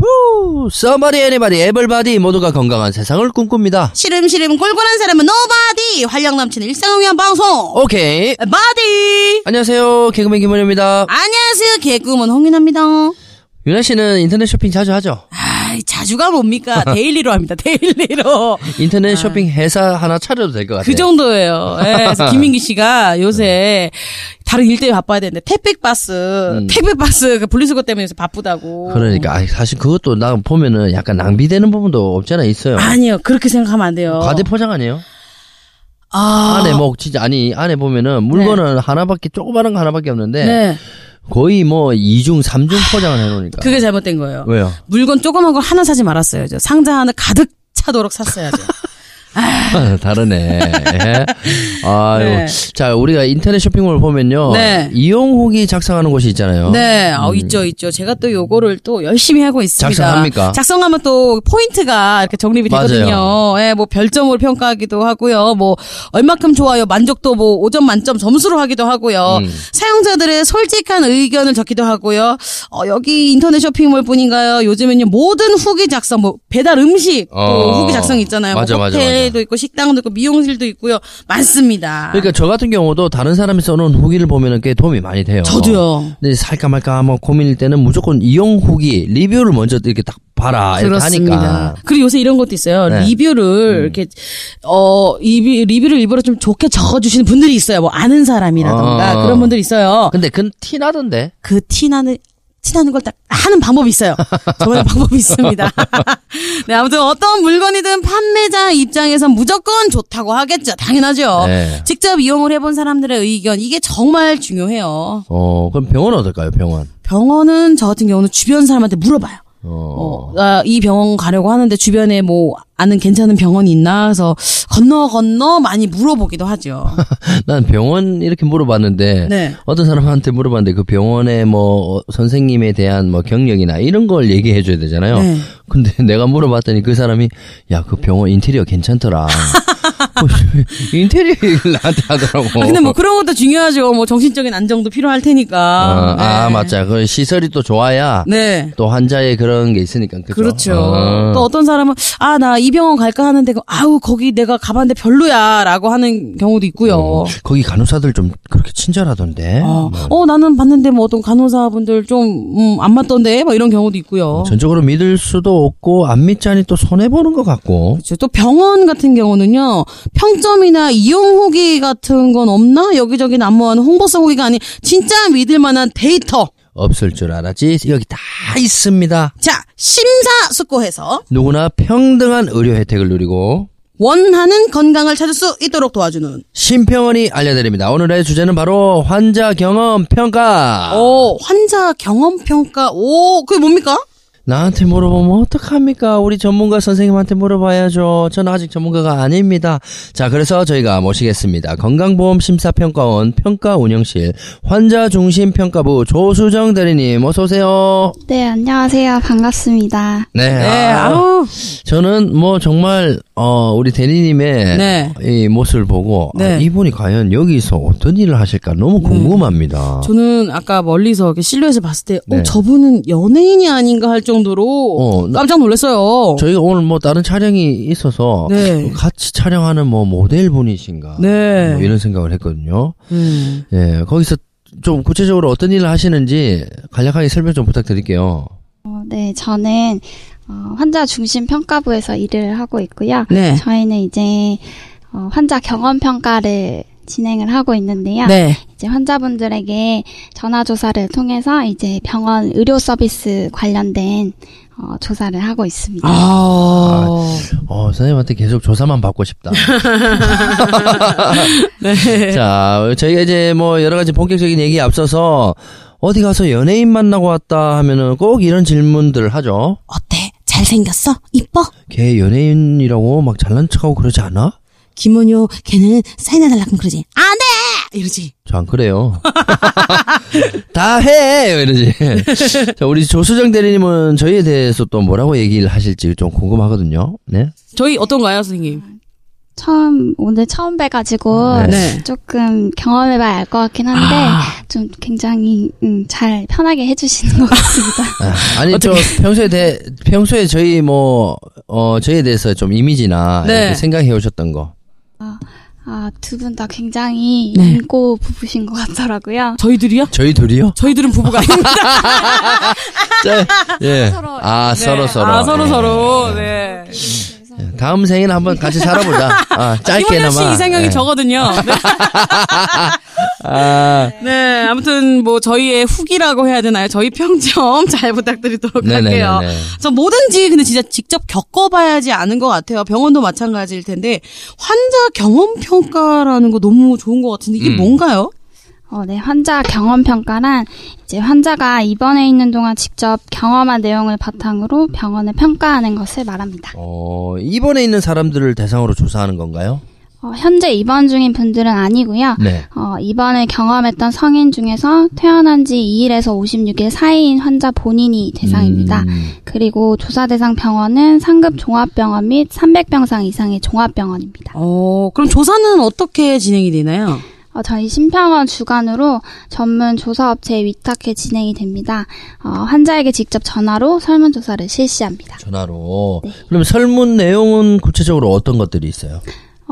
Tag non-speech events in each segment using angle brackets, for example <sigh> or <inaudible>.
Who, somebody, anybody, everybody 모두가 건강한 세상을 꿈꿉니다. 시름시름 골골한 사람은 nobody 활력 넘치는 일상을 위한 방송 오케바디 안녕하세요. 개그맨 김원효입니다. 안녕하세요 개그우먼 홍윤화입니다 윤화 씨는 인터넷 쇼핑 자주 하죠? 아 자주가 뭡니까 <laughs> daily로 합니다 daily로 인터넷 쇼핑 회사 하나 차려도 될 것 같아요. 그 정도예요 예, 그래서 <laughs> 김민기 씨가 요새 다른 일 때문에 바빠야 되는데 택배박스 택배박스 그 분리수거 때문에 바쁘다고 음. 그러니까 사실 그것도 나 보면은 약간 낭비되는 부분도 없잖아 있어요. 아니요 그렇게 생각하면 안 돼요 과대 포장 아니에요? 아 안에 뭐 진짜 아니 안에 보면은 물건은 하나밖에 조그마한 거 하나밖에 없는데 네 거의 뭐 이중 삼중 포장을 해놓으니까. 그게 잘못된 거예요 왜요? 물건 조그만 걸 하나 사지 말았어야죠 상자 하나 가득 차도록 샀어야죠 <laughs> 다르네. 예. 아유. 네. 자, 우리가 인터넷 쇼핑몰 보면요. 네. 이용 후기 작성하는 곳이 있잖아요. 네, 어, 있죠, 있죠. 제가 또 요거를 또 열심히 하고 있습니다. 음. 작성합니까? 작성하면 또 포인트가 이렇게 정립이. 되거든요. 예, 뭐 별점으로 평가하기도 하고요. 뭐 얼마큼 좋아요, 만족도 뭐 5점 만점 점수로 하기도 하고요. 음. 사용자들의 솔직한 의견을 적기도 하고요. 어, 여기 인터넷 쇼핑몰 뿐인가요? 요즘은요 모든 후기 작성, 뭐 배달 음식 또 어. 후기 작성 있잖아요. 맞아, 뭐 맞아, 호텔도 있고 식당도 있고 미용실도 있고요. 많습니다. 그러니까 저 같은 경우도 다른 사람이 써놓은 후기를 보면은 꽤 도움이 많이 돼요. 저도요. 근데 살까 말까 뭐 고민일 때는 무조건 이용 후기, 리뷰를 먼저 이렇게 딱 봐라. 이렇게 하니까. 그리고 요새 이런 것도 있어요. 네. 리뷰를 이렇게 어 리뷰, 리뷰를 일부러 좀 좋게 적어주시는 분들이 있어요. 뭐 아는 사람이라던가 아. 그런 분들이 있어요. 근데 그건 티 나던데. 그 티 나는 티나는 걸 딱 하는 방법이 있어요. 저만의 방법이 있습니다. <laughs> 네, 아무튼 어떤 물건이든 판매자 입장에선 무조건 좋다고 하겠죠. 당연하죠. 네. 직접 이용을 해본 사람들의 의견 이게 정말 중요해요. 어, 그럼 병원 어떨까요, 병원? 병원은 저 같은 경우는 주변 사람한테 물어봐요. 어. 어, 나이 병원 가려고 하는데 주변에 뭐 아는 괜찮은 병원이 있나 해서 건너 건너 많이 물어보기도 하죠. <laughs> 난 병원 이렇게 물어봤는데 네. 어떤 사람한테 물어봤는데 그 병원의 뭐 선생님에 대한 뭐 경력이나 이런 걸 얘기해 줘야 되잖아요. 네. 근데 <laughs> 내가 물어봤더니 그 사람이 야 그 병원 인테리어 괜찮더라. <laughs> <laughs> 어, 인테리어 얘기를 나한테 하더라고. 아, 근데 뭐 그런 것도 중요하죠. 뭐 정신적인 안정도 필요할 테니까. 어, 아 네. 맞자. 그 시설이 또 좋아야 네. 또 환자의 그런 게 있으니까 그죠? 그렇죠. 어. 또 어떤 사람은 아 나 이 병원 갈까 하는데 그, 아우 거기 내가 가봤는데 별로야 라고 하는 경우도 있고요. 거기 간호사들 좀 그렇게 친절하던데. 어, 뭐. 어, 나는 봤는데 뭐 어떤 간호사분들 좀, 음, 안 맞던데? 뭐 이런 경우도 있고요. 전적으로 믿을 수도 없고 안 믿자니 또 손해 보는 것 같고. 그렇죠. 또 병원 같은 경우는요, 평점이나 이용 후기 같은 건 없나? 여기저기 난무하는 홍보성 후기가 아닌 진짜 믿을 만한 데이터. 없을 줄 알았지 여기 다 있습니다. 자, 심사숙고해서 누구나 평등한 의료 혜택을 누리고 원하는 건강을 찾을 수 있도록 도와주는, 심평원이 알려드립니다. 오늘의 주제는 바로 환자 경험 평가. 오, 환자 경험 평가. 오, 그게 뭡니까? 나한테 물어보면 어떡합니까? 우리 전문가 선생님한테 물어봐야죠. 저는 아직 전문가가 아닙니다. 자, 그래서 저희가 모시겠습니다. 건강보험 심사평가원 평가 운영실 환자 중심 평가부 조수정 대리님 어서 오세요. 네, 안녕하세요. 반갑습니다. 네. 네, 아, 아우. 저는 뭐 정말 어 우리 대리님의 네. 이 모습을 보고 네. 아, 이분이 과연 여기서 어떤 일을 하실까 너무 궁금합니다. 저는 아까 멀리서 실루엣을 봤을 때, 네. 어, 저분은 연예인이 아닌가 할 정도 로 어, 나- 깜짝 놀랐어요. 저희가 오늘 뭐 다른 촬영이 있어서 네. 같이 촬영하는 뭐 모델 분이신가 네. 뭐 이런 생각을 했거든요. 음. 예, 거기서 좀 구체적으로 어떤 일을 하시는지 간략하게 설명 좀 부탁드릴게요. 어, 네, 저는 어, 환자 중심 평가부에서 일을 하고 있고요. 네. 저희는 이제 어, 환자 경험 평가를 진행을 하고 있는데요. 네. 이제 환자분들에게 전화 조사를 통해서 이제 병원 의료 서비스 관련된 어, 조사를 하고 있습니다. 아. 어, 선생님한테 계속 조사만 받고 싶다. <laughs> 네. 자, 저희가 이제 뭐 여러 가지 본격적인 얘기에 앞서서 어디 가서 연예인 만나고 왔다 하면은 꼭 이런 질문들을 하죠. 어때? 잘생겼어? 이뻐? 걔 연예인이라고 막 잘난 척하고 그러지 않아? 김원효 걔는 사인해달라고 그러지. 안 돼! 이러지. 저 안 그래요. <laughs> 다 해! 이러지. 자, 우리 조수정 대리님은 저희에 대해서 또 뭐라고 얘기를 하실지 좀 궁금하거든요. 네. 저희 어떤가요, 선생님? 처음 오늘 처음 뵈가지고 네. 조금 경험해봐야 알 것 같긴 한데 좀 굉장히 음, 잘 편하게 해주시는 것 같습니다. 아, 아니, 저 평소에 대, 평소에 저희 뭐, 어, 저희에 대해서 좀 이미지나 네. 생각해 오셨던 거. 아, 두 분 다 굉장히 네. 인고 부부신 것 같더라고요. 저희들이요? 저희 둘이요? 저희들은 부부가 아닙니다. <laughs> 자, 예. 서로. 아, 서로 서로. 아, 서로 예. 서로. 네. 다음 생에는 한번 같이 살아보자. 아, 짧게나마. 씨 이상형이 예. 저거든요. <laughs> <laughs> 네. 아, 네, 아무튼 뭐 저희의 후기라고 해야 되나요? 저희 평점 <laughs> 잘 부탁드리도록 네네네네. 할게요. 저 뭐든지 근데 진짜 직접 겪어봐야지 아는 것 같아요. 병원도 마찬가지일 텐데 환자 경험 평가라는 거 너무 좋은 것 같은데 이게 음. 뭔가요? 어, 네, 환자 경험 평가란 이제 환자가 입원해 있는 동안 직접 경험한 내용을 바탕으로 병원을 평가하는 것을 말합니다. 어, 입원에 있는 사람들을 대상으로 조사하는 건가요? 어, 현재 입원 중인 분들은 아니고요. 네. 어, 입원을 경험했던 성인 중에서 태어난 지 2일에서 56일 사이인 환자 본인이 대상입니다. 음, 그리고 조사 대상 병원은 상급 종합병원 및 300병상 이상의 종합병원입니다. 어, 그럼 조사는 어떻게 진행이 되나요? 어, 저희 심평원 주관으로 전문 조사업체에 위탁해 진행이 됩니다. 어, 환자에게 직접 전화로 설문조사를 실시합니다. 전화로. 그럼 설문 내용은 구체적으로 어떤 것들이 있어요?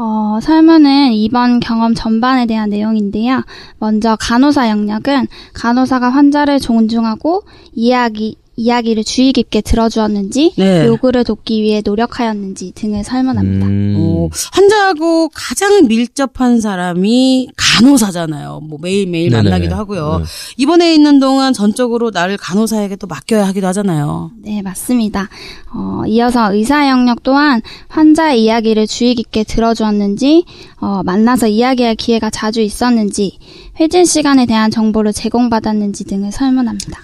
어, 설문은 이번 경험 전반에 대한 내용인데요. 먼저 간호사 영역은 간호사가 환자를 존중하고 이야기, 이야기를 주의 깊게 들어주었는지, 네. 요구를 돕기 위해 노력하였는지 등을 설문합니다. 음, 어, 환자하고 가장 밀접한 사람이 간호사잖아요. 뭐 매일매일 네네네. 만나기도 하고요. 네. 입원해 있는 동안 전적으로 나를 간호사에게 또 맡겨야 하기도 하잖아요. 네, 맞습니다. 어, 이어서 의사 영역 또한 환자의 이야기를 주의 깊게 들어주었는지, 어, 만나서 이야기할 기회가 자주 있었는지, 회진 시간에 대한 정보를 제공받았는지 등을 설문합니다.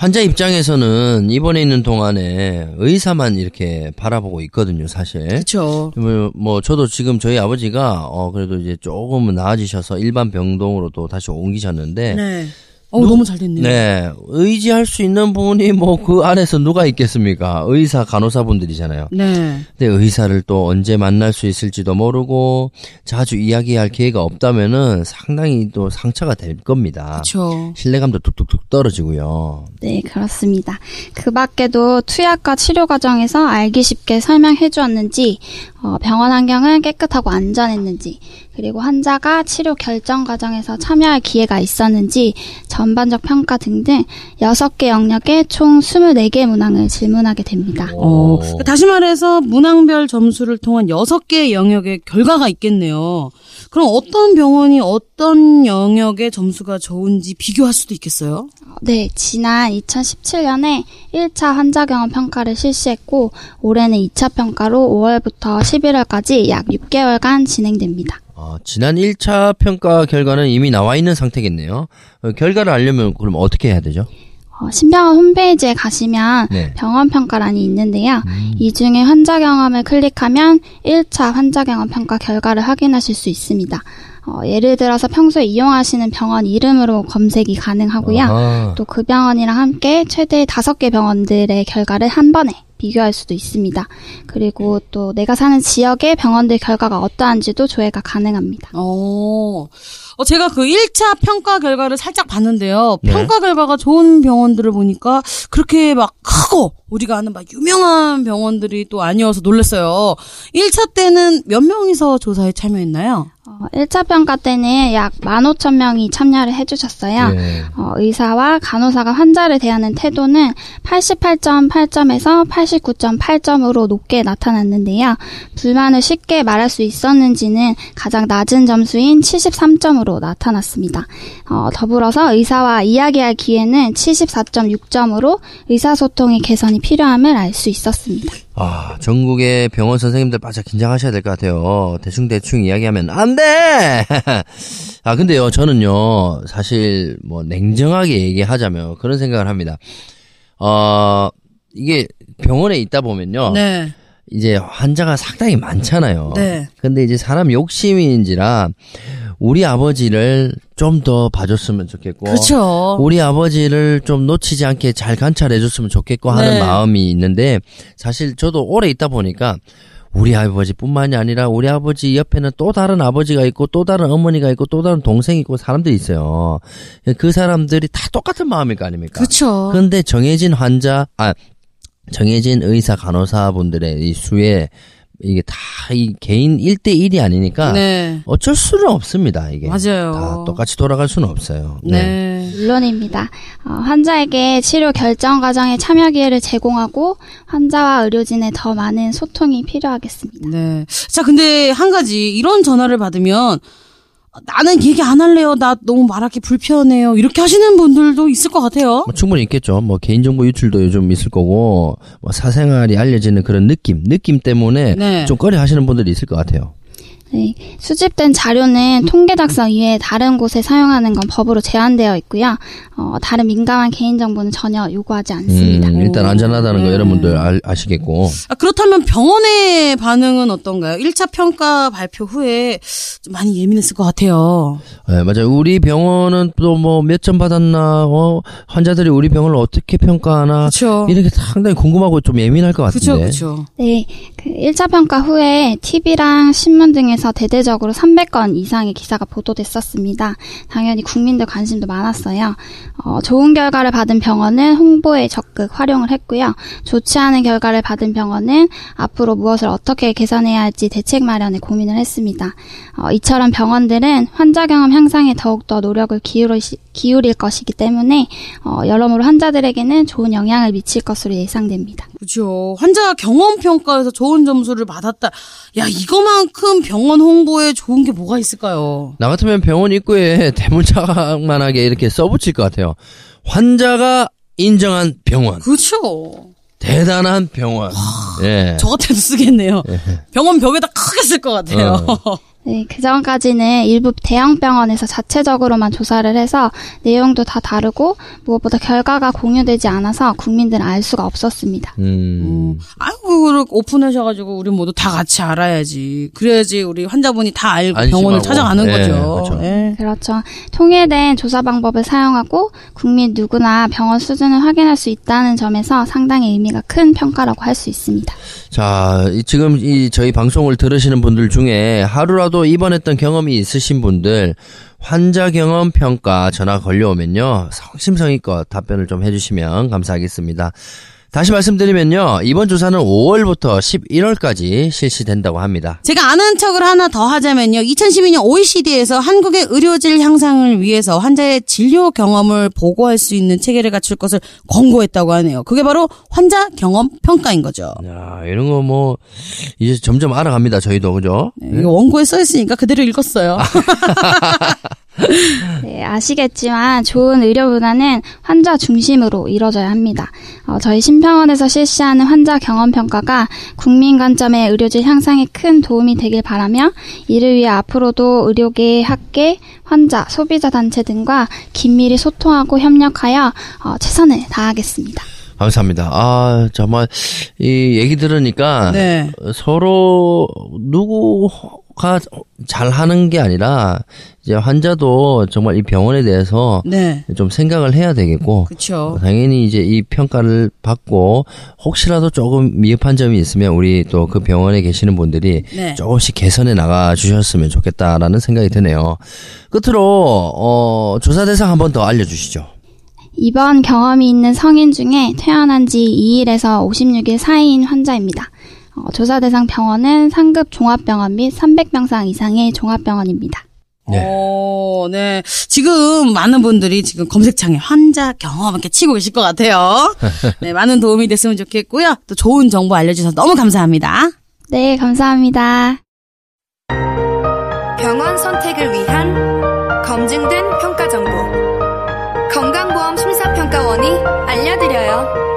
환자 입장에서는 입원해 있는 동안에 의사만 이렇게 바라보고 있거든요, 사실. 그렇죠. 뭐, 뭐 저도 지금 저희 아버지가 어 그래도 이제 조금은 나아지셔서 일반 병동으로 또 다시 옮기셨는데 네. 어, 너무 잘 됐네요. 네, 의지할 수 있는 분이 뭐 그 안에서 누가 있겠습니까? 의사, 간호사분들이잖아요. 네. 근데 의사를 또 언제 만날 수 있을지도 모르고 자주 이야기할 기회가 없다면은 상당히 또 상처가 될 겁니다. 그렇죠. 신뢰감도 뚝뚝뚝 떨어지고요. 네, 그렇습니다. 그 밖에도 투약과 치료 과정에서 알기 쉽게 설명해 주었는지, 어, 병원 환경은 깨끗하고 안전했는지, 그리고 환자가 치료 결정 과정에서 참여할 기회가 있었는지, 전반적 평가 등등 6개 영역에 총 24개 문항을 질문하게 됩니다. 어, 다시 말해서 문항별 점수를 통한 여섯 개의 영역의 결과가 있겠네요. 그럼 어떤 병원이 어떤 영역의 점수가 좋은지 비교할 수도 있겠어요? 네, 지난 2017년에 1차 환자 경험 평가를 실시했고, 올해는 2차 평가로 5월부터 11월까지 약 6개월간 진행됩니다. 어, 지난 1차 평가 결과는 이미 나와 있는 상태겠네요. 어, 결과를 알려면 그럼 어떻게 해야 되죠? 어, 신병원 홈페이지에 가시면 네. 병원 평가란이 있는데요. 이 중에 환자 경험을 클릭하면 1차 환자 경험 평가 결과를 확인하실 수 있습니다. 어, 예를 들어서 평소에 이용하시는 병원 이름으로 검색이 가능하고요. 또 그 병원이랑 함께 최대 5개 병원들의 결과를 한 번에 비교할 수도 있습니다. 그리고 또 내가 사는 지역의 병원들 결과가 어떠한지도 조회가 가능합니다. 어, 어, 제가 그 1차 평가 결과를 살짝 봤는데요. 네. 평가 결과가 좋은 병원들을 보니까 그렇게 막 크고 우리가 아는 막 유명한 병원들이 또 아니어서 놀랐어요. 1차 때는 몇 명이서 조사에 참여했나요? 어, 1차 평가 때는 약 15,000명이 참여를 해주셨어요. 네. 어, 의사와 간호사가 환자를 대하는 태도는 88.8점에서 89.8점으로 높게 나타났는데요. 불만을 쉽게 말할 수 있었는지는 가장 낮은 점수인 73점으로 나타났습니다. 어, 더불어서 의사와 이야기할 기회는 74.6점으로 의사소통의 개선이 필요함을 알 수 있었습니다. 아, 전국의 병원 선생님들 바짝 긴장하셔야 될 것 같아요. 대충대충 이야기하면 안 돼! <laughs> 아, 근데요, 저는요, 사실, 뭐, 냉정하게 얘기하자면 그런 생각을 합니다. 어, 이게 병원에 있다 보면요. 네. 이제 환자가 상당히 많잖아요. 네. 근데 이제 사람 욕심인지라 우리 아버지를 좀 더 봐줬으면 좋겠고. 그렇죠. 우리 아버지를 좀 놓치지 않게 잘 관찰해줬으면 좋겠고 하는 네. 마음이 있는데 사실 저도 오래 있다 보니까 우리 아버지뿐만이 아니라 우리 아버지 옆에는 또 다른 아버지가 있고 또 다른 어머니가 있고 또 다른 동생이 있고 사람들이 있어요. 그 사람들이 다 똑같은 마음일 거 아닙니까? 그렇죠. 그런데 정해진 환자, 아, 정해진 의사 간호사분들의 이 수에 이게 다 이 개인 1대1이 아니니까 네. 어쩔 수는 없습니다, 이게. 맞아요. 다 똑같이 돌아갈 수는 없어요. 네. 물론입니다. 어, 환자에게 치료 결정 과정에 참여 기회를 제공하고 환자와 의료진의 더 많은 소통이 필요하겠습니다. 네. 자, 근데 한 가지 이런 전화를 받으면 나는 얘기 안 할래요. 나 너무 말하기 불편해요. 이렇게 하시는 분들도 있을 것 같아요. 뭐 충분히 있겠죠. 뭐 개인정보 유출도 요즘 있을 거고, 뭐 사생활이 알려지는 그런 느낌, 느낌 때문에 네. 좀 꺼려 하시는 분들이 있을 것 같아요. 네, 수집된 자료는 통계 작성 이외에 다른 곳에 사용하는 건 법으로 제한되어 있고요. 어, 다른 민감한 개인 정보는 전혀 요구하지 않습니다. 음, 일단 안전하다는 거 네. 여러분들 알, 아시겠고. 아, 그렇다면 병원의 반응은 어떤가요? 1차 평가 발표 후에 좀 많이 예민했을 것 같아요. 네, 맞아요. 우리 병원은 또 뭐 몇 점 받았나, 어, 환자들이 우리 병원을 어떻게 평가하나, 그렇죠. 이렇게 상당히 궁금하고 좀 예민할 것 같은데. 그렇죠. 그렇죠. 네, 그 1차 평가 후에 TV랑 신문 등에 서 대대적으로 300건 이상의 기사가 보도됐었습니다. 당연히 국민들 관심도 많았어요. 어, 좋은 결과를 받은 병원은 홍보에 적극 활용을 했고요. 좋지 않은 결과를 받은 병원은 앞으로 무엇을 어떻게 개선해야 할지 대책 마련에 고민을 했습니다. 어, 이처럼 병원들은 환자 경험 향상에 더욱더 노력을 기울일, 기울일 것이기 때문에 어, 여러모로 환자들에게는 좋은 영향을 미칠 것으로 예상됩니다. 그렇죠. 환자 경험 평가에서 좋은 점수를 받았다. 야, 이거만큼 병원 홍보에 좋은 게 뭐가 있을까요? 나 같으면 병원 입구에 <laughs> 대문짝만하게 이렇게 써붙일 것 같아요. 환자가 인정한 병원. 그렇죠. 대단한 병원. 예. 저 같아도 쓰겠네요. 병원 벽에다 크게 쓸 것 같아요. 네, 그 전까지는 일부 대형 병원에서 자체적으로만 조사를 해서 내용도 다 다르고 무엇보다 결과가 공유되지 않아서 국민들은 알 수가 없었습니다. 음. 아이고, 그걸 오픈하셔가지고 우리 모두 다 같이 알아야지. 그래야지 우리 환자분이 다 알고. 병원을 찾아가는 예, 거죠. 그렇죠. 예. 그렇죠. 통일된 조사 방법을 사용하고 국민 누구나 병원 수준을 확인할 수 있다는 점에서 상당히 의미가 큰 평가라고 할 수 있습니다. 자, 이- 지금 이 저희 방송을 들으시는 분들 중에 하루라도 입원했던 경험이 있으신 분들 환자 경험 평가 전화 걸려오면요. 성심성의껏 답변을 좀 해주시면 감사하겠습니다. 다시 말씀드리면요. 이번 조사는 5월부터 11월까지 실시된다고 합니다. 제가 아는 척을 하나 더 하자면요. 2012년 OECD에서 한국의 의료질 향상을 위해서 환자의 진료 경험을 보고할 수 있는 체계를 갖출 것을 권고했다고 하네요. 그게 바로 환자 경험 평가인 거죠. 야, 이런 거 뭐 이제 점점 알아갑니다. 저희도 그죠? 네, 이거 원고에 써 있으니까 그대로 읽었어요. <laughs> <laughs> 네, 아시겠지만 좋은 의료 문화는 환자 중심으로 이뤄져야 합니다. 어, 저희 신병원에서 실시하는 환자 경험 평가가 국민 관점의 의료질 향상에 큰 도움이 되길 바라며 이를 위해 앞으로도 의료계, 학계, 환자, 소비자 단체 등과 긴밀히 소통하고 협력하여 어, 최선을 다하겠습니다. 감사합니다. 아, 정말 이 얘기 들으니까 네. 서로 누구가 잘 하는 게 아니라 이제 환자도 정말 이 병원에 대해서 네. 좀 생각을 해야 되겠고 그렇죠. 당연히 이제 이 평가를 받고 혹시라도 조금 미흡한 점이 있으면 우리 또 그 병원에 계시는 분들이 네. 조금씩 개선해 나가 주셨으면 좋겠다라는 생각이 드네요. 끝으로 어 조사 대상 한 번 더 알려주시죠. 이번 경험이 있는 성인 중에 태어난 지 2일에서 56일 사이인 환자입니다. 어, 조사 대상 병원은 상급 종합병원 및 300병상 이상의 종합병원입니다. 네. 어, 네. 지금 많은 분들이 지금 검색창에 환자 경험 이렇게 치고 계실 것 같아요. <laughs> 네, 많은 도움이 됐으면 좋겠고요. 또 좋은 정보 알려주셔서 너무 감사합니다. 네, 감사합니다. 병원 선택을 위한 검증된 평가 정보. 건강보험 심사평가원이 알려드려요.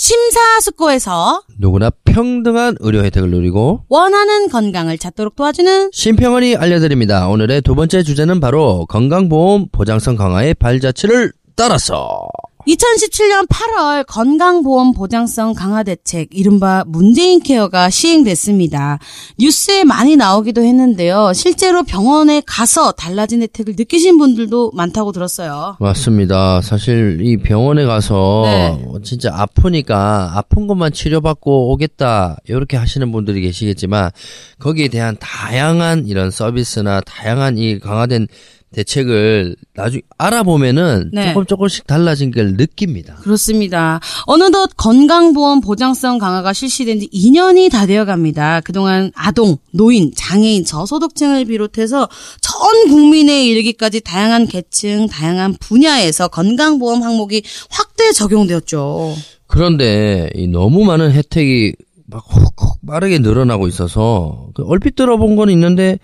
심사숙고해서 누구나 평등한 의료 혜택을 누리고 원하는 건강을 찾도록 도와주는 심평원이 알려드립니다. 오늘의 두 번째 주제는 바로 건강보험 보장성 강화의 발자취를 따라서 2017년 8월 건강보험 보장성 강화 대책 이른바 문재인 케어가 시행됐습니다. 뉴스에 많이 나오기도 했는데요. 실제로 병원에 가서 달라진 혜택을 느끼신 분들도 많다고 들었어요. 맞습니다. 사실 이 병원에 가서 네. 진짜 아프니까 아픈 것만 치료받고 오겠다 이렇게 하시는 분들이 계시겠지만 거기에 대한 다양한 이런 서비스나 다양한 이 강화된 대책을 나중에 알아보면은 네. 조금 조금씩 달라진 걸 느낍니다. 그렇습니다. 어느덧 건강보험 보장성 강화가 실시된 지 2년이 다 되어 갑니다. 그동안 아동, 노인, 장애인, 저소득층을 비롯해서 전 국민에 이르기까지 다양한 계층, 다양한 분야에서 건강보험 항목이 확대 적용되었죠. 그런데 이 너무 많은 혜택이 막 훅훅 빠르게 늘어나고 있어서 그 얼핏 들어본 건 있는데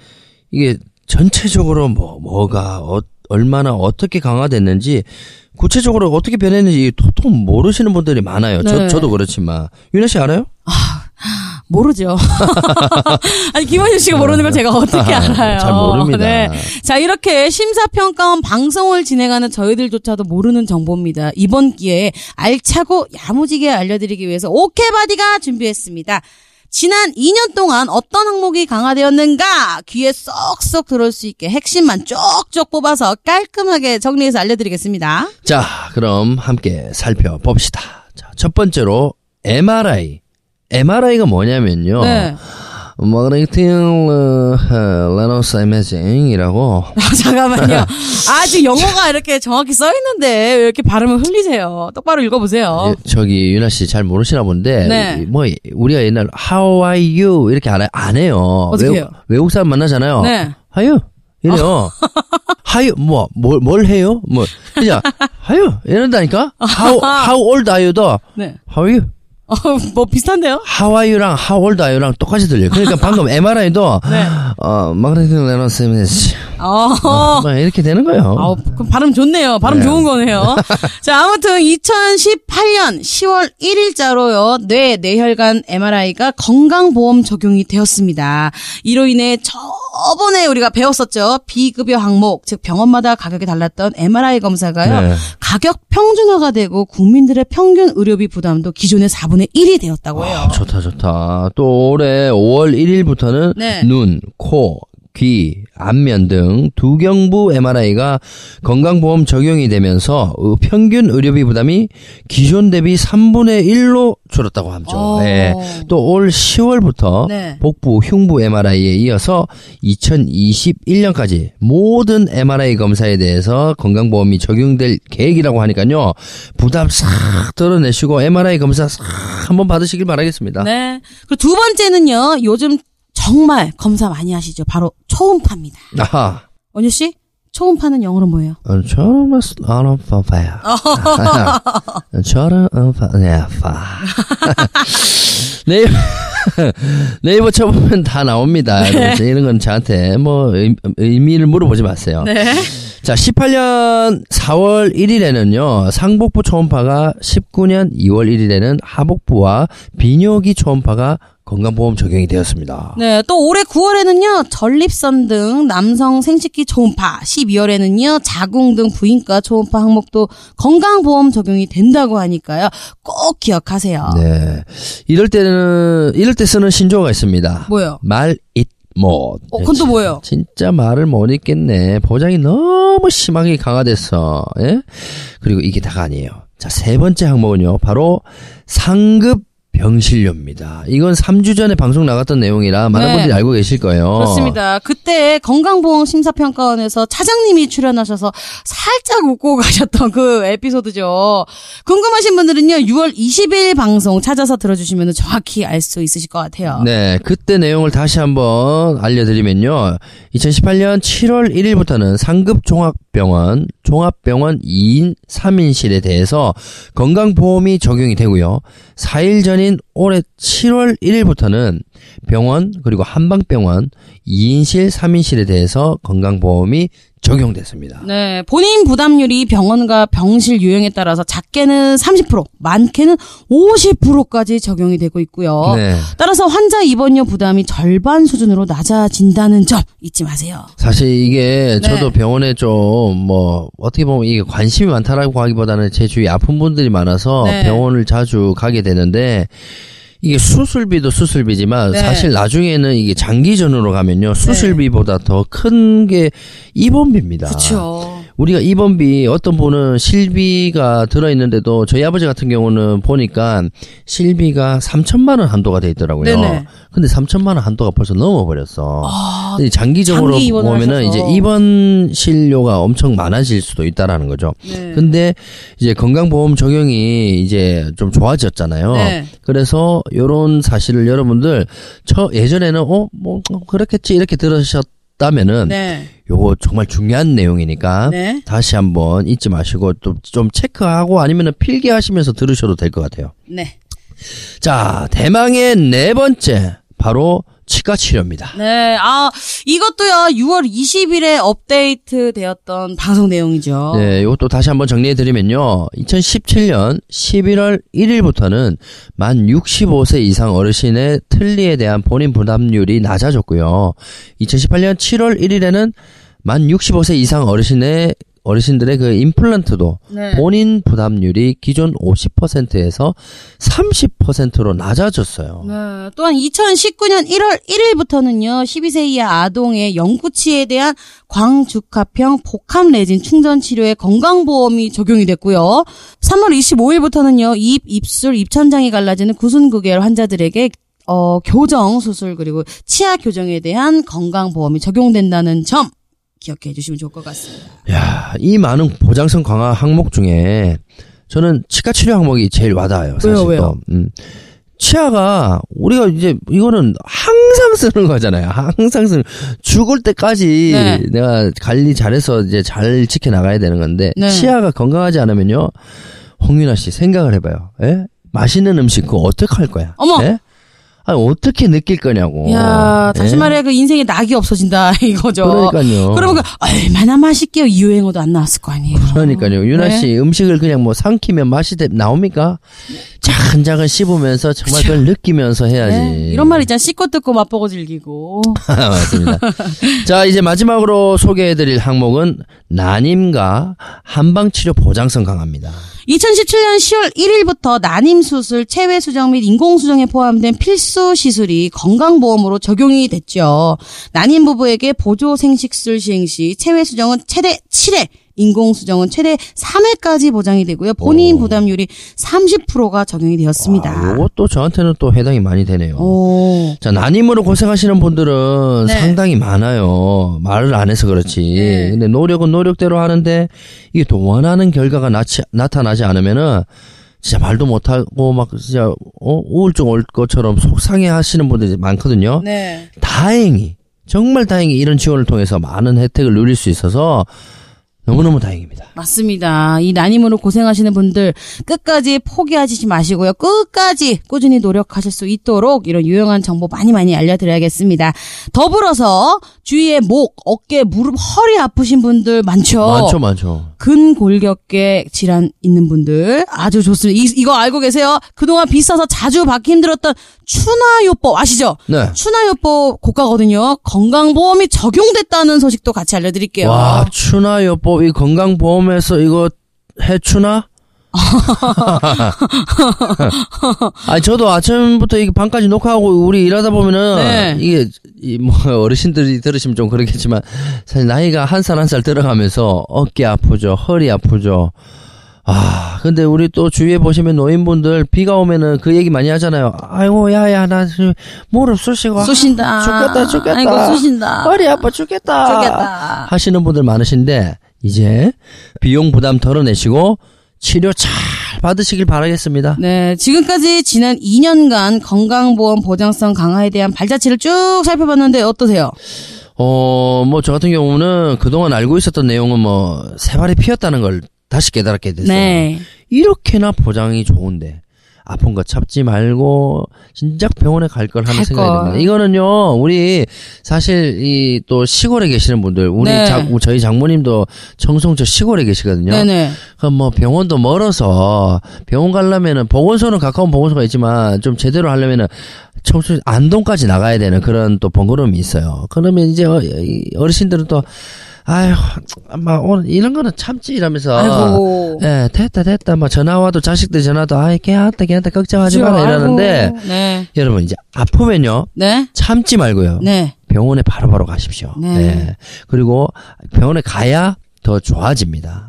이게 전체적으로 뭐 뭐가 어, 얼마나 어떻게 강화됐는지 구체적으로 어떻게 변했는지 도통 모르시는 분들이 많아요. 네. 저 저도 그렇지만 윤아 씨 알아요? 모르죠. <laughs> 아니 김원효 씨가 모르는 걸 제가 어떻게 알아요? 잘 모릅니다. 네. 자 이렇게 심사평가원 방송을 진행하는 저희들조차도 모르는 정보입니다. 이번 기회에 알차고 야무지게 알려드리기 위해서 오케바디가 준비했습니다. 지난 2년 동안 어떤 항목이 강화되었는가 귀에 쏙쏙 들어올 수 있게 핵심만 쪽쪽 뽑아서 깔끔하게 정리해서 알려드리겠습니다. 자, 그럼 함께 살펴봅시다. 자, 첫 번째로 MRI. MRI가 뭐냐면요. 네. Magnetic Resonance Imaging이라고 아, 잠깐만요. 아직 영어가 이렇게 정확히 써 있는데 왜 이렇게 발음을 흘리세요? 똑바로 읽어보세요. 예, 저기 윤아 씨잘 모르시나 본데 네. 뭐 우리가 옛날 How are you 이렇게 안, 해- 안 해요. 외국? 외국 사람 만나잖아요. 네. How you 이래요. <laughs> How 뭐뭘 뭘 해요? 뭐 그냥 <laughs> How you 이런다니까. How <laughs> How old are you도 네. How are you? <laughs> 어, 뭐 비슷한데요? How are you랑 How old are you랑 똑같이 들려요. 그러니까 방금 MRI도 <laughs> 네. 어 Magnetic Resonance Imaging 어. 뭐 이렇게 되는 거예요. 아우, 그럼 발음 좋네요. 발음 네. 좋은 거네요. <laughs> 자, 아무튼 2018년 10월 1일자로요. 뇌 뇌혈관 MRI가 건강보험 적용이 되었습니다. 이로 인해 저 번에 우리가 배웠었죠. 비급여 항목, 즉 병원마다 가격이 달랐던 MRI 검사가요. 네. 가격 평준화가 되고 국민들의 평균 의료비 부담도 기존의 4분의 1이 되었다고 해요. 아, 좋다, 좋다. 또 올해 5월 1일부터는 네. 눈, 코, 귀, 안면 등 두경부 MRI가 건강보험 적용이 되면서 어, 평균 의료비 부담이 기존 대비 3분의 1로 줄었다고 하죠. 어. 네. 또올 10월부터 네. 복부, 흉부 MRI에 이어서 2021년까지 모든 MRI 검사에 대해서 건강보험이 적용될 계획이라고 하니까요. 부담 싹 덜어내시고 MRI 검사 싹 한번 받으시길 바라겠습니다. 네. 그리고 두 번째는요. 요즘 정말 검사 많이 하시죠. 바로 초음파입니다. 아하. 원유 씨, 초음파는 영어로 뭐예요? 아파요. 저런 아파. 네이버 네이버 쳐보면 다 나옵니다. 여러분. 이런 건 저한테 뭐 의- 의미를 물어보지 마세요. 네. 자, 18년 4월 1일에는요, 상복부 초음파가 19년 2월 1일에는 하복부와 비뇨기 초음파가 건강보험 적용이 되었습니다. 네, 또 올해 9월에는요, 전립선 등 남성 생식기 초음파, 12월에는요, 자궁 등 부인과 초음파 항목도 건강보험 적용이 된다고 하니까요, 꼭 기억하세요. 네. 이럴 때는, 이럴 때 쓰는 신조어가 있습니다. 뭐요? 말, it, 못. 어, 그건 또 뭐예요? 진짜 말을 못 읽겠네. 보장이 너무 심하게 강화됐어. 예? 그리고 이게 다가 아니에요. 자, 세 번째 항목은요. 바로 상급 병실료입니다. 이건 3주 전에 방송 나갔던 내용이라 많은 네. 분들이 알고 계실 거예요. 그렇습니다. 그때 건강보험 심사평가원에서 차장님이 출연하셔서 살짝 웃고 <laughs> 가셨던 그 에피소드죠. 궁금하신 분들은요, 6월 20일 방송 찾아서 들어주시면 정확히 알 수 있으실 것 같아요. 네, 그때 내용을 다시 한번 알려드리면요. 2018년 7월 1일부터는 상급 종합병원, 종합병원 2인 3인실에 대해서 건강보험이 적용이 되고요. 4일 전인 올해 7월 1일부터는 병원 그리고 한방병원 2인실, 3인실에 대해서 건강보험이 적용됐습니다. 네, 본인 부담률이 병원과 병실 유형에 따라서 작게는 30%, 많게는 50%까지 적용이 되고 있고요. 네. 따라서 환자 입원료 부담이 절반 수준으로 낮아진다는 점 잊지 마세요. 사실 이게 네. 저도 병원에 좀 뭐 어떻게 보면 이게 관심이 많다라고 하기보다는 제 주위에 아픈 분들이 많아서 네. 병원을 자주 가게 되는데 이게 수술비도 수술비지만 네. 사실 나중에는 이게 장기전으로 가면요 수술비보다 더 큰 게 입원비입니다. 그렇죠. 우리가 입원비 어떤 분은 실비가 들어있는데도 저희 아버지 같은 경우는 보니까 실비가 3천만 원 한도가 돼 있더라고요. 네네. 근데 3천만 원 한도가 벌써 넘어버렸어. 아, 장기적으로 장기 보면은 하셔서. 이제 입원 실료가 엄청 많아질 수도 있다라는 거죠. 네. 근데 이제 건강보험 적용이 이제 좀 좋아졌잖아요. 네. 그래서 요런 사실을 여러분들 저 예전에는 어 뭐 그렇겠지 이렇게 들으셨 다면은 네. 요거 정말 중요한 내용이니까 네. 다시 한번 잊지 마시고 또 좀 체크하고 아니면은 필기하시면서 들으셔도 될 것 같아요. 네. 자, 대망의 네 번째 바로 치과 치료입니다. 네. 아, 이것도요, 6월 20일에 업데이트 되었던 방송 내용이죠. 네, 이것도 다시 한번 정리해드리면요. 2017년 11월 1일부터는 만 65세 이상 어르신의 틀니에 대한 본인 부담률이 낮아졌고요. 2018년 7월 1일에는 만 65세 이상 어르신의 어르신들의 그 임플란트도 네. 본인 부담률이 기존 50%에서 30%로 낮아졌어요. 네. 또한 2019년 1월 1일부터는요, 12세 이하 아동의 영구치에 대한 광주합형 복합 레진 충전 치료에 건강보험이 적용이 됐고요. 3월 25일부터는요, 입, 입술, 입천장이 갈라지는 구순구개열 환자들에게 어, 교정 수술 그리고 치아 교정에 대한 건강보험이 적용된다는 점 기억해 주시면 좋을 것 같습니다. 야, 이 많은 보장성 강화 항목 중에 저는 치과 치료 항목이 제일 와닿아요. 사실 왜요, 또. 왜요? 음. 치아가 우리가 이제 이거는 항상 쓰는 거잖아요. 항상 쓰는 죽을 때까지 네. 내가 관리 잘해서 이제 잘 지켜 나가야 되는 건데 네. 치아가 건강하지 않으면요. 홍윤아 씨 생각을 해봐요. 예? 맛있는 음식 그거 어떻게 할 거야? 어머! 예? 아니 어떻게 느낄 거냐고. 야 다시 예? 말해 그 인생에 낙이 없어진다 <laughs> 이거죠. 그러니까요. 그러면 그 얼마나 맛있게요 유행어도 안 나왔을 거 아니에요. 그러니까요. 유나 네. 씨 음식을 그냥 뭐 삼키면 맛이 돼- 나옵니까? 차근차근 씹으면서 정말 그걸 느끼면서 해야지. 네, 이런 말 있잖아 씻고 뜯고 맛보고 즐기고. <laughs> 맞습니다. 자, 이제 마지막으로 소개해드릴 항목은 난임과 한방치료 보장성 강화입니다. 2017년 10월 1일부터 난임 수술, 체외 수정 및 인공 수정에 포함된 필수 시술이 건강보험으로 적용이 됐죠. 난임 부부에게 보조 생식술 시행 시 체외 수정은 최대 7회, 인공 수정은 최대 3회까지 보장이 되고요. 본인 오. 부담률이 30%가 적용이 되었습니다. 아, 요것도 저한테는 또 해당이 많이 되네요. 오. 자, 난임으로 고생하시는 분들은 네. 상당히 많아요. 말을 안 해서 그렇지. 네. 근데 노력은 노력대로 하는데 이게 또 원하는 결과가 나치, 나타나지 않으면은 진짜 말도 못하고 막 진짜 어, 우울증 올 것처럼 속상해 하시는 분들이 많거든요. 네. 다행히 정말 다행히 이런 지원을 통해서 많은 혜택을 누릴 수 있어서 너무너무 다행입니다. 맞습니다. 이 난임으로 고생하시는 분들 끝까지 포기하지 마시고요. 끝까지 꾸준히 노력하실 수 있도록 이런 유용한 정보 많이 많이 알려드려야겠습니다. 더불어서 주위에 목, 어깨, 무릎, 허리 아프신 분들 많죠. 많죠, 많죠. 근골격계 질환 있는 분들 아주 좋습니다. 이, 이거 알고 계세요? 그동안 비싸서 자주 받기 힘들었던 추나요법 아시죠? 네. 추나요법 고가거든요. 건강보험이 적용됐다는 소식도 같이 알려드릴게요. 와, 추나요법 이 건강보험에서 이거 해추나? <laughs> 아, 저도 아침부터 이게 밤까지 녹화하고 우리 일하다 보면은 네. 이게 이 뭐 <laughs> 어르신들이 들으시면 좀 그렇겠지만 사실 나이가 한살 한 살 들어가면서 어깨 아프죠, 허리 아프죠. 아, 근데 우리 또 주위에 보시면 노인분들 비가 오면은 그 얘기 많이 하잖아요. 아이고, 야 야, 나 지금 무릎 쑤시고. 아, 쑤신다. 죽겠다, 죽겠다. 아이고, 쑤신다. 허리 아파 죽겠다. 죽겠다. 하시는 분들 많으신데, 이제 비용 부담 덜어내시고 치료 잘 받으시길 바라겠습니다. 네, 지금까지 지난 2년간 건강보험 보장성 강화에 대한 발자취를 쭉 살펴봤는데 어떠세요? 어, 뭐, 저 같은 경우는 그동안 알고 있었던 내용은 뭐, 새 발이 피었다는 걸 다시 깨달게 됐어요. 네. 이렇게나 보장이 좋은데, 아픈 거 참지 말고 진작 병원에 갈 걸 하는 갈 생각이 걸. 듭니다. 이거는요, 우리 사실 이 또 시골에 계시는 분들, 우리 네. 자- 저희 장모님도 청송저 시골에 계시거든요. 네네. 그럼 뭐 병원도 멀어서 병원 가려면은 보건소는 가까운 보건소가 있지만 좀 제대로 하려면은 청소 안동까지 나가야 되는 그런 또 번거로움이 있어요. 그러면 이제 어, 이 어르신들은 또 아휴 막 오늘 이런 거는 참지 이러면서 아이고. 예 됐다 됐다 막 전화 와도 자식들 전화도 아이 걔한테 걔한테 걱정하지 그죠? 마라 이러는데 아이고. 네. 여러분 이제 아프면요 네. 참지 말고요 네. 병원에 바로바로 가십시오. 네. 네. 그리고 병원에 가야 더 좋아집니다.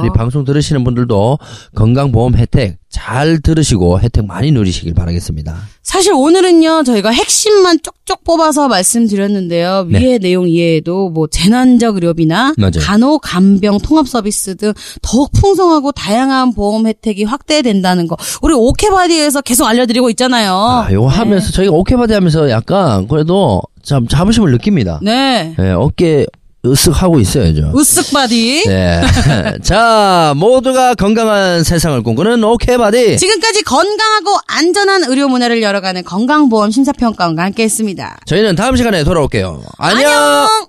우리 방송 들으시는 분들도 건강보험 혜택 잘 들으시고 혜택 많이 누리시길 바라겠습니다. 사실 오늘은요 저희가 핵심만 쪽쪽 뽑아서 말씀드렸는데요 네. 위의 내용 이외에도 뭐 재난적 의료비나. 간호 간병 통합 서비스 등 더욱 풍성하고 다양한 보험 혜택이 확대된다는 거 우리 오케바디에서 계속 알려드리고 있잖아요. 아, 요거 하면서 저희가 오케바디 하면서 약간 그래도 참 자부심을 느낍니다. 네. 네, 어깨 으쓱 하고 있어야죠. 으쓱 바디. 네. <laughs> 자, 모두가 건강한 세상을 꿈꾸는 오케바디. 지금까지 건강하고 안전한 의료 문화를 열어가는 건강보험 심사평가원과 함께했습니다. 저희는 다음 시간에 돌아올게요. 안녕! 안녕.